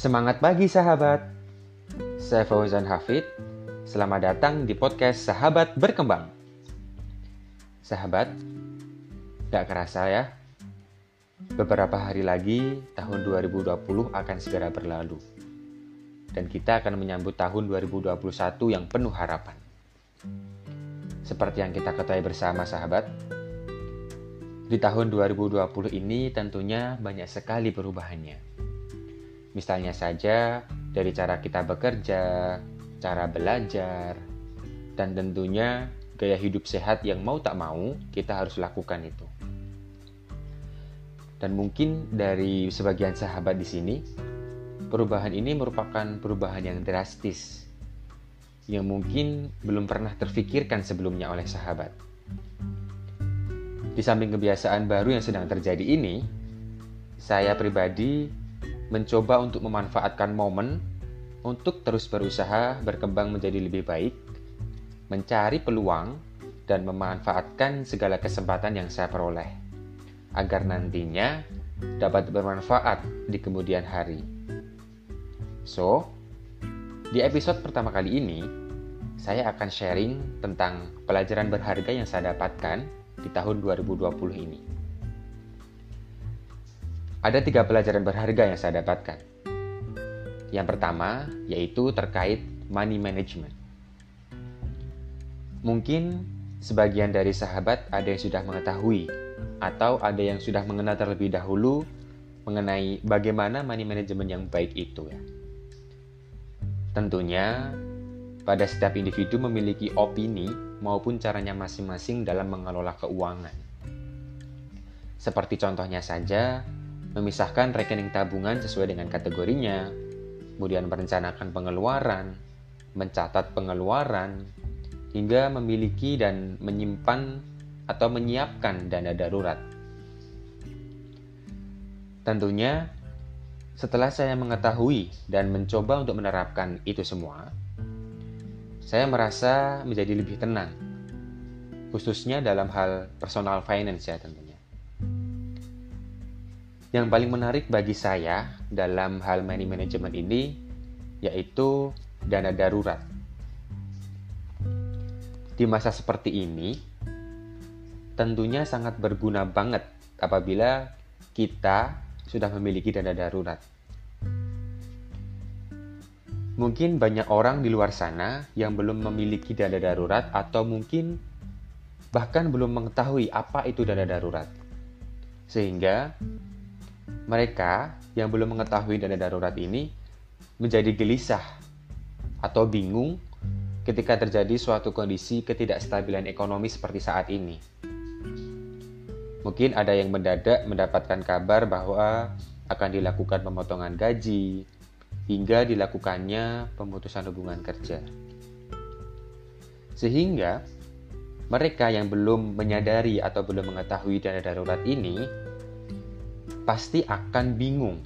Semangat pagi sahabat. Saya Fauzan Hafid. Selamat datang di podcast Sahabat Berkembang. Sahabat, gak kerasa ya. Beberapa hari lagi tahun 2020 akan segera berlalu. Dan kita akan menyambut tahun 2021 yang penuh harapan. Seperti yang kita ketahui bersama sahabat, di tahun 2020 ini tentunya banyak sekali perubahannya Misalnya saja dari cara kita bekerja, cara belajar, dan tentunya gaya hidup sehat yang mau tak mau kita harus lakukan itu. Dan mungkin dari sebagian sahabat di sini, perubahan ini merupakan perubahan yang drastis yang mungkin belum pernah terfikirkan sebelumnya oleh sahabat. Di samping kebiasaan baru yang sedang terjadi ini, saya pribadi mencoba untuk memanfaatkan momen untuk terus berusaha berkembang menjadi lebih baik, mencari peluang, dan memanfaatkan segala kesempatan yang saya peroleh, agar nantinya dapat bermanfaat di kemudian hari. So, di episode pertama kali ini, saya akan sharing tentang pelajaran berharga yang saya dapatkan di tahun 2020 ini. Ada tiga pelajaran berharga yang saya dapatkan. Yang pertama yaitu terkait money management. Mungkin sebagian dari sahabat ada yang sudah mengetahui atau ada yang sudah mengenal terlebih dahulu mengenai bagaimana money management yang baik itu ya. Tentunya pada setiap individu memiliki opini maupun caranya masing-masing dalam mengelola keuangan. Seperti contohnya saja, memisahkan rekening tabungan sesuai dengan kategorinya, kemudian merencanakan pengeluaran, mencatat pengeluaran, hingga memiliki dan menyimpan atau menyiapkan dana darurat. Tentunya, setelah saya mengetahui dan mencoba untuk menerapkan itu semua, saya merasa menjadi lebih tenang, khususnya dalam hal personal finance ya tentunya. Yang paling menarik bagi saya dalam hal money management ini yaitu dana darurat. Di masa seperti ini, tentunya sangat berguna banget apabila kita sudah memiliki dana darurat. Mungkin banyak orang di luar sana yang belum memiliki dana darurat atau mungkin bahkan belum mengetahui apa itu dana darurat. Sehingga mereka yang belum mengetahui dana darurat ini menjadi gelisah atau bingung ketika terjadi suatu kondisi ketidakstabilan ekonomi seperti saat ini. Mungkin ada yang mendadak mendapatkan kabar bahwa akan dilakukan pemotongan gaji hingga dilakukannya pemutusan hubungan kerja. Sehingga mereka yang belum menyadari atau belum mengetahui dana darurat ini pasti akan bingung.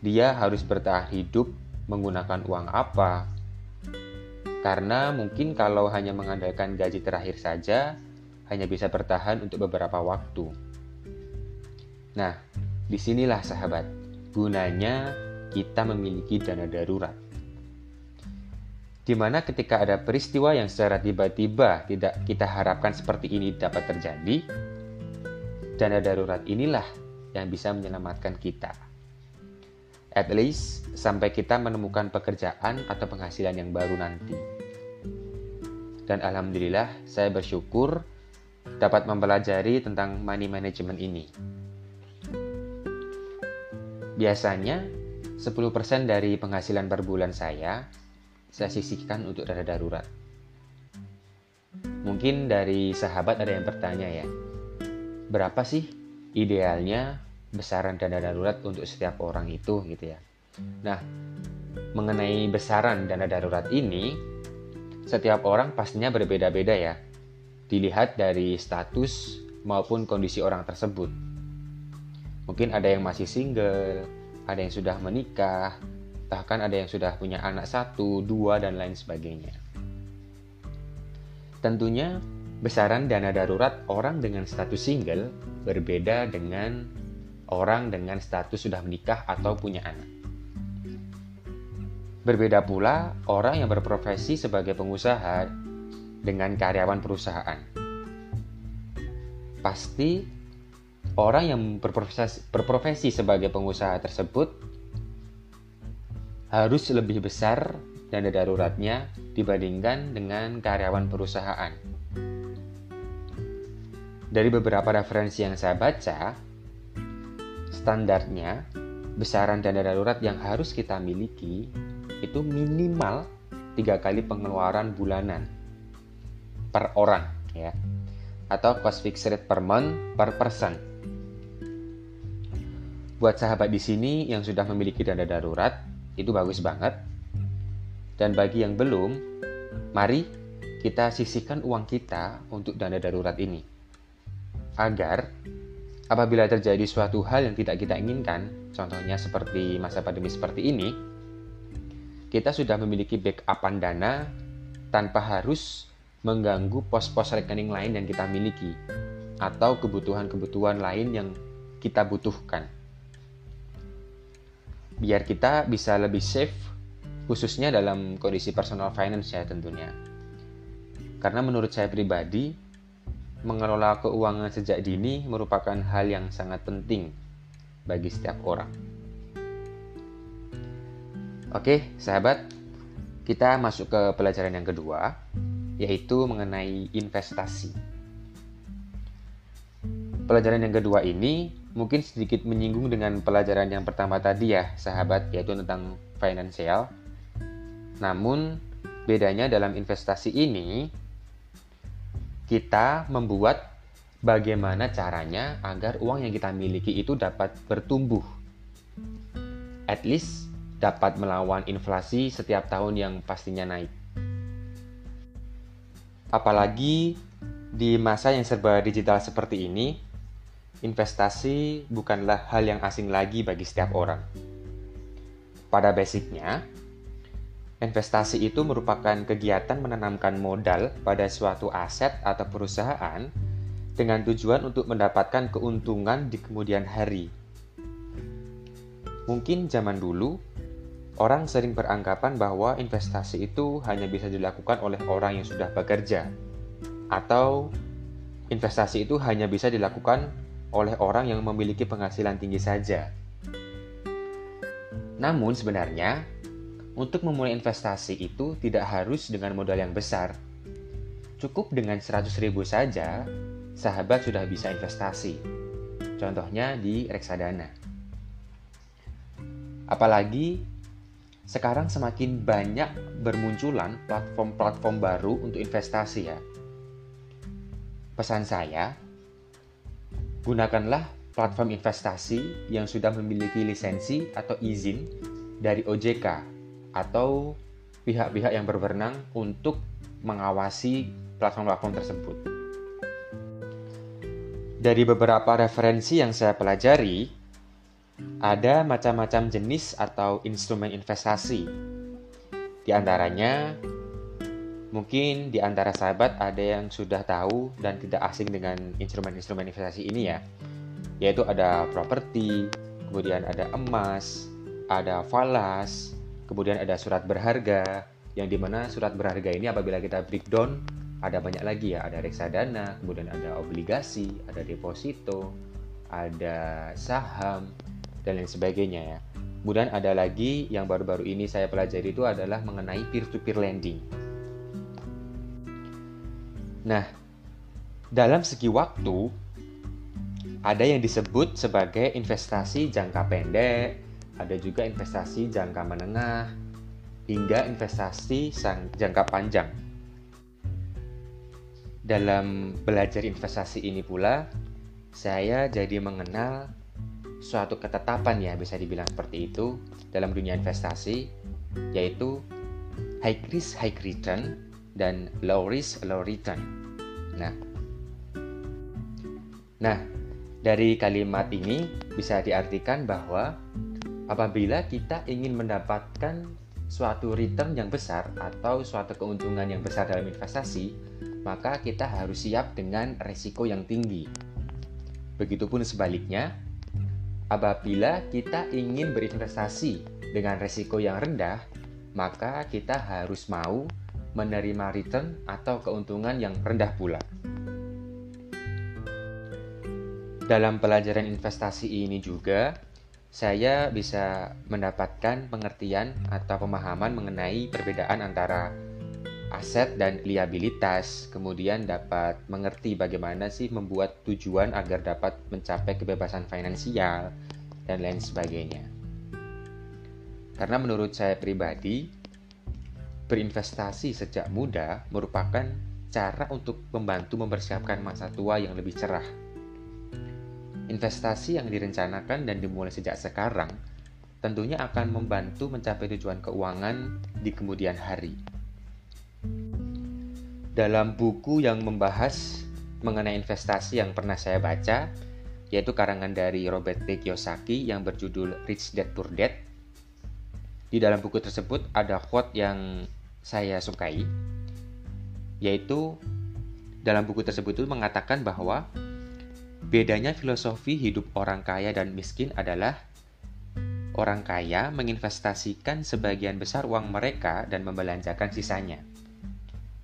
Dia harus bertahan hidup menggunakan uang apa? Karena mungkin kalau hanya mengandalkan gaji terakhir saja, hanya bisa bertahan untuk beberapa waktu. Nah, di sinilah sahabat, gunanya kita memiliki dana darurat. Di mana ketika ada peristiwa yang secara tiba-tiba tidak kita harapkan seperti ini dapat terjadi, dana darurat inilah yang bisa menyelamatkan kita. At least sampai kita menemukan pekerjaan atau penghasilan yang baru nanti. Dan alhamdulillah saya bersyukur dapat mempelajari tentang money management ini. Biasanya 10% dari penghasilan per bulan saya saya sisihkan untuk dana darurat. Mungkin dari sahabat ada yang bertanya ya, berapa sih idealnya besaran dana darurat untuk setiap orang itu gitu ya. Nah, mengenai besaran dana darurat ini setiap orang pastinya berbeda-beda ya. Dilihat dari status maupun kondisi orang tersebut. Mungkin ada yang masih single, ada yang sudah menikah, bahkan ada yang sudah punya anak satu, dua, dan lain sebagainya. Tentunya besaran dana darurat orang dengan status single berbeda dengan orang dengan status sudah menikah atau punya anak. Berbeda pula orang yang berprofesi sebagai pengusaha dengan karyawan perusahaan. Pasti orang yang berprofesi, berprofesi sebagai pengusaha tersebut harus lebih besar dana daruratnya dibandingkan dengan karyawan perusahaan. Dari beberapa referensi yang saya baca, standarnya besaran dana darurat yang harus kita miliki itu minimal tiga kali pengeluaran bulanan per orang ya atau cost fixed rate per month per person. Buat sahabat di sini yang sudah memiliki dana darurat itu bagus banget. Dan bagi yang belum, mari kita sisihkan uang kita untuk dana darurat ini. Agar apabila terjadi suatu hal yang tidak kita inginkan, contohnya seperti masa pandemi seperti ini, kita sudah memiliki backupan dana tanpa harus mengganggu pos-pos rekening lain yang kita miliki atau kebutuhan-kebutuhan lain yang kita butuhkan. Biar kita bisa lebih safe khususnya dalam kondisi personal finance ya tentunya. Karena menurut saya pribadi, mengelola keuangan sejak dini merupakan hal yang sangat penting bagi setiap orang. Oke, sahabat, kita masuk ke pelajaran yang kedua, yaitu mengenai investasi. Pelajaran yang kedua ini mungkin sedikit menyinggung dengan pelajaran yang pertama tadi ya, sahabat, yaitu tentang finansial. Namun, bedanya dalam investasi ini, kita membuat bagaimana caranya agar uang yang kita miliki itu dapat bertumbuh. At least dapat melawan inflasi setiap tahun yang pastinya naik. Apalagi di masa yang serba digital seperti ini, investasi bukanlah hal yang asing lagi bagi setiap orang. Pada basicnya, investasi itu merupakan kegiatan menanamkan modal pada suatu aset atau perusahaan dengan tujuan untuk mendapatkan keuntungan di kemudian hari. Mungkin zaman dulu Orang sering beranggapan bahwa investasi itu hanya bisa dilakukan oleh orang yang sudah bekerja, atau investasi itu hanya bisa dilakukan oleh orang yang memiliki penghasilan tinggi saja. Namun, sebenarnya untuk memulai investasi itu tidak harus dengan modal yang besar. Cukup dengan 100 ribu saja, sahabat sudah bisa investasi. Contohnya di reksadana. Apalagi sekarang semakin banyak bermunculan platform-platform baru untuk investasi ya. Pesan saya, gunakanlah platform investasi yang sudah memiliki lisensi atau izin dari OJK atau pihak-pihak yang berwenang untuk mengawasi platform-platform tersebut. Dari beberapa referensi yang saya pelajari, ada macam-macam jenis atau instrumen investasi. Di antaranya, mungkin di antara sahabat ada yang sudah tahu dan tidak asing dengan instrumen-instrumen investasi ini ya, yaitu ada properti, kemudian ada emas, ada falas, kemudian ada surat berharga, yang di mana surat berharga ini apabila kita breakdown ada banyak lagi ya, ada reksadana, kemudian ada obligasi, ada deposito, ada saham, dan lain sebagainya ya. Kemudian ada lagi yang baru-baru ini saya pelajari itu adalah mengenai peer-to-peer lending. Nah, dalam segi waktu ada yang disebut sebagai investasi jangka pendek, ada juga investasi jangka menengah, hingga investasi jangka panjang. Dalam belajar investasi ini pula, saya jadi mengenal suatu ketetapan ya bisa dibilang seperti itu dalam dunia investasi yaitu high risk high return dan low risk low return. Nah, nah dari kalimat ini bisa diartikan bahwa apabila kita ingin mendapatkan suatu return yang besar atau suatu keuntungan yang besar dalam investasi, maka kita harus siap dengan resiko yang tinggi. Begitupun sebaliknya, Apabila kita ingin berinvestasi dengan resiko yang rendah, maka kita harus mau menerima return atau keuntungan yang rendah pula. Dalam pelajaran investasi ini juga, saya bisa mendapatkan pengertian atau pemahaman mengenai perbedaan antara aset dan liabilitas, kemudian dapat mengerti bagaimana sih membuat tujuan agar dapat mencapai kebebasan finansial, dan lain sebagainya. Karena menurut saya pribadi, berinvestasi sejak muda merupakan cara untuk membantu mempersiapkan masa tua yang lebih cerah Investasi yang direncanakan dan dimulai sejak sekarang tentunya akan membantu mencapai tujuan keuangan di kemudian hari. Dalam buku yang membahas mengenai investasi yang pernah saya baca, yaitu karangan dari Robert T. Kiyosaki yang berjudul Rich Dad Poor Dad. Di dalam buku tersebut ada quote yang saya sukai, yaitu dalam buku tersebut itu mengatakan bahwa Bedanya filosofi hidup orang kaya dan miskin adalah orang kaya menginvestasikan sebagian besar uang mereka dan membelanjakan sisanya.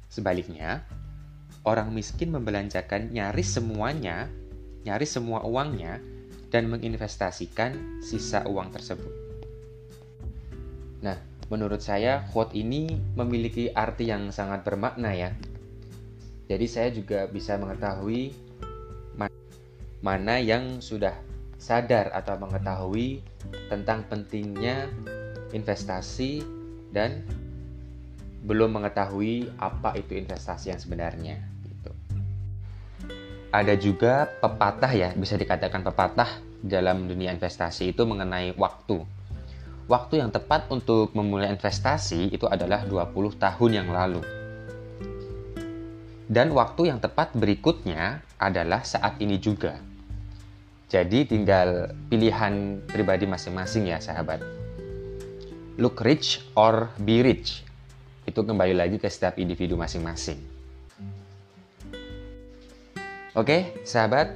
Sebaliknya, orang miskin membelanjakan nyaris semuanya, nyaris semua uangnya, dan menginvestasikan sisa uang tersebut. Nah, menurut saya quote ini memiliki arti yang sangat bermakna ya. Jadi saya juga bisa mengetahui mana yang sudah sadar atau mengetahui tentang pentingnya investasi dan belum mengetahui apa itu investasi yang sebenarnya. Gitu. Ada juga pepatah ya, bisa dikatakan pepatah dalam dunia investasi itu mengenai waktu. Waktu yang tepat untuk memulai investasi itu adalah 20 tahun yang lalu. Dan waktu yang tepat berikutnya adalah saat ini juga. Jadi tinggal pilihan pribadi masing-masing ya sahabat. Look rich or be rich. Itu kembali lagi ke setiap individu masing-masing. Oke, sahabat,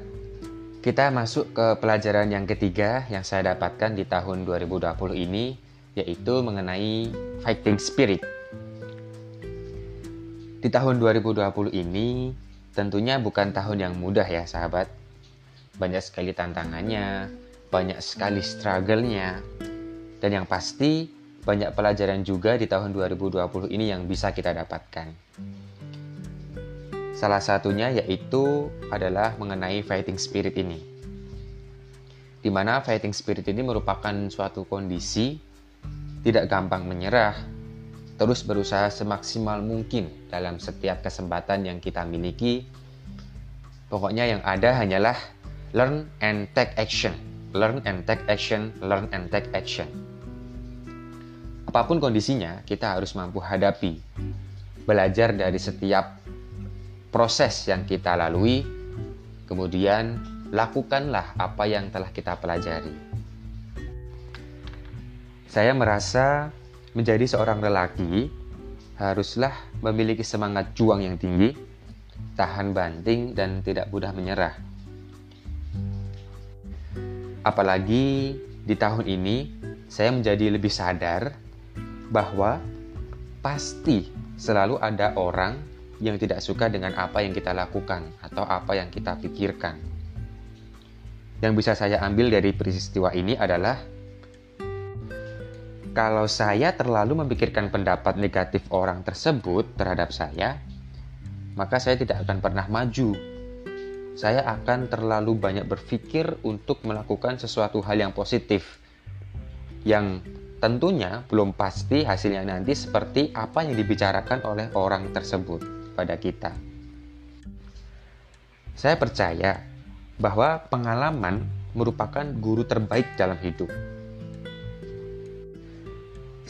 kita masuk ke pelajaran yang ketiga yang saya dapatkan di tahun 2020 ini, yaitu mengenai fighting spirit. Di tahun 2020 ini, tentunya bukan tahun yang mudah ya sahabat, banyak sekali tantangannya, banyak sekali struggle-nya, dan yang pasti banyak pelajaran juga di tahun 2020 ini yang bisa kita dapatkan. Salah satunya yaitu adalah mengenai fighting spirit ini. Di mana fighting spirit ini merupakan suatu kondisi tidak gampang menyerah, terus berusaha semaksimal mungkin dalam setiap kesempatan yang kita miliki. Pokoknya yang ada hanyalah learn and take action, learn and take action, learn and take action. Apa pun kondisinya, kita harus mampu hadapi, belajar dari setiap proses yang kita lalui, kemudian lakukanlah apa yang telah kita pelajari. Saya merasa menjadi seorang lelaki haruslah memiliki semangat juang yang tinggi, tahan banting, dan tidak mudah menyerah Apalagi di tahun ini saya menjadi lebih sadar bahwa pasti selalu ada orang yang tidak suka dengan apa yang kita lakukan atau apa yang kita pikirkan. Yang bisa saya ambil dari peristiwa ini adalah kalau saya terlalu memikirkan pendapat negatif orang tersebut terhadap saya, maka saya tidak akan pernah maju saya akan terlalu banyak berpikir untuk melakukan sesuatu hal yang positif yang tentunya belum pasti hasilnya nanti seperti apa yang dibicarakan oleh orang tersebut pada kita. Saya percaya bahwa pengalaman merupakan guru terbaik dalam hidup.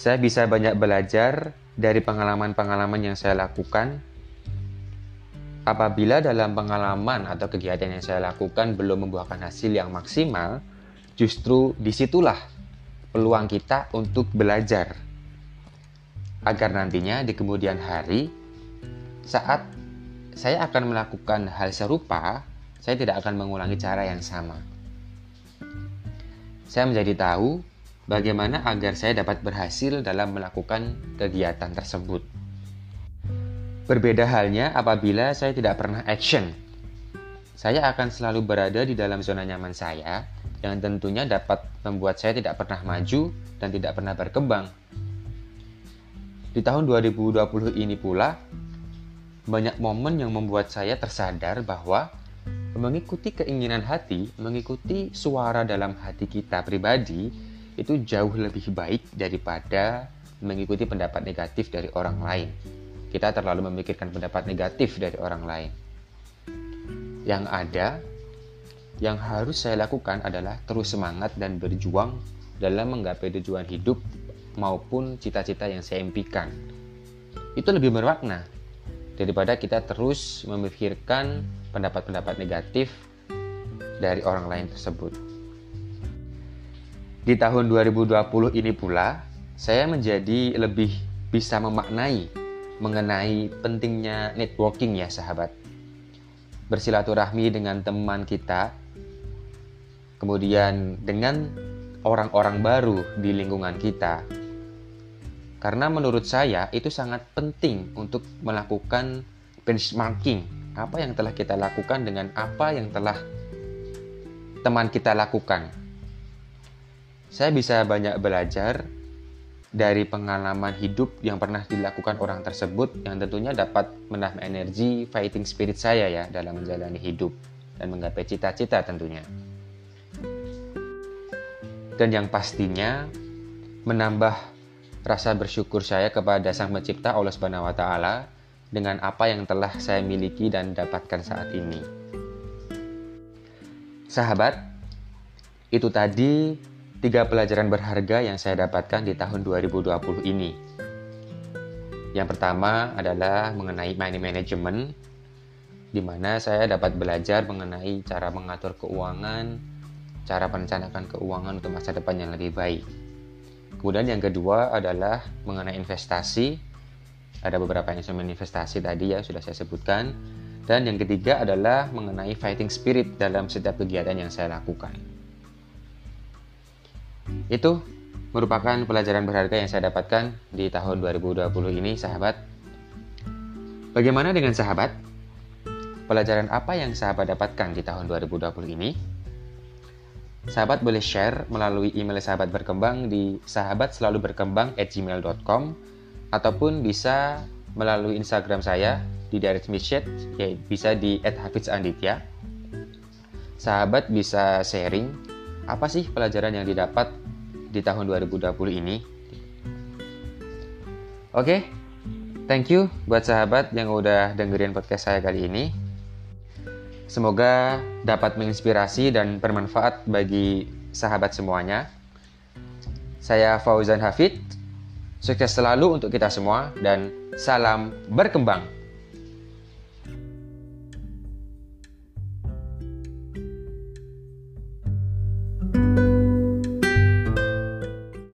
Saya bisa banyak belajar dari pengalaman-pengalaman yang saya lakukan Apabila dalam pengalaman atau kegiatan yang saya lakukan belum membuahkan hasil yang maksimal, justru di situlah peluang kita untuk belajar. Agar nantinya di kemudian hari, saat saya akan melakukan hal serupa, saya tidak akan mengulangi cara yang sama. Saya menjadi tahu bagaimana agar saya dapat berhasil dalam melakukan kegiatan tersebut. Berbeda halnya apabila saya tidak pernah action. Saya akan selalu berada di dalam zona nyaman saya yang tentunya dapat membuat saya tidak pernah maju dan tidak pernah berkembang. Di tahun 2020 ini pula, banyak momen yang membuat saya tersadar bahwa mengikuti keinginan hati, mengikuti suara dalam hati kita pribadi itu jauh lebih baik daripada mengikuti pendapat negatif dari orang lain. Kita terlalu memikirkan pendapat negatif dari orang lain. Yang ada, yang harus saya lakukan adalah terus semangat dan berjuang dalam menggapai tujuan hidup maupun cita-cita yang saya impikan. Itu lebih bermakna daripada kita terus memikirkan pendapat-pendapat negatif dari orang lain tersebut. Di tahun 2020 ini pula, saya menjadi lebih bisa memaknai mengenai pentingnya networking ya sahabat. Bersilaturahmi dengan teman kita, kemudian dengan orang-orang baru di lingkungan kita. Karena menurut saya itu sangat penting untuk melakukan benchmarking apa yang telah kita lakukan dengan apa yang telah teman kita lakukan saya bisa banyak belajar dari pengalaman hidup yang pernah dilakukan orang tersebut yang tentunya dapat menambah energi fighting spirit saya ya dalam menjalani hidup dan menggapai cita-cita tentunya. Dan yang pastinya menambah rasa bersyukur saya kepada Sang Pencipta Allah Subhanahu wa taala dengan apa yang telah saya miliki dan dapatkan saat ini. Sahabat, itu tadi Tiga pelajaran berharga yang saya dapatkan di tahun 2020 ini. Yang pertama adalah mengenai money management, di mana saya dapat belajar mengenai cara mengatur keuangan, cara merencanakan keuangan untuk masa depan yang lebih baik. Kemudian yang kedua adalah mengenai investasi. Ada beberapa instrumen investasi tadi yang sudah saya sebutkan. Dan yang ketiga adalah mengenai fighting spirit dalam setiap kegiatan yang saya lakukan. Itu merupakan pelajaran berharga yang saya dapatkan di tahun 2020 ini, sahabat. Bagaimana dengan sahabat? Pelajaran apa yang sahabat dapatkan di tahun 2020 ini? Sahabat boleh share melalui email sahabat berkembang di sahabat selalu berkembang at gmail.com ataupun bisa melalui Instagram saya di direct message ya bisa di @hafizanditya. Sahabat bisa sharing apa sih pelajaran yang didapat di tahun 2020 ini? Oke, okay, thank you buat sahabat yang udah dengerin podcast saya kali ini. Semoga dapat menginspirasi dan bermanfaat bagi sahabat semuanya. Saya Fauzan Hafid, sukses selalu untuk kita semua dan salam berkembang.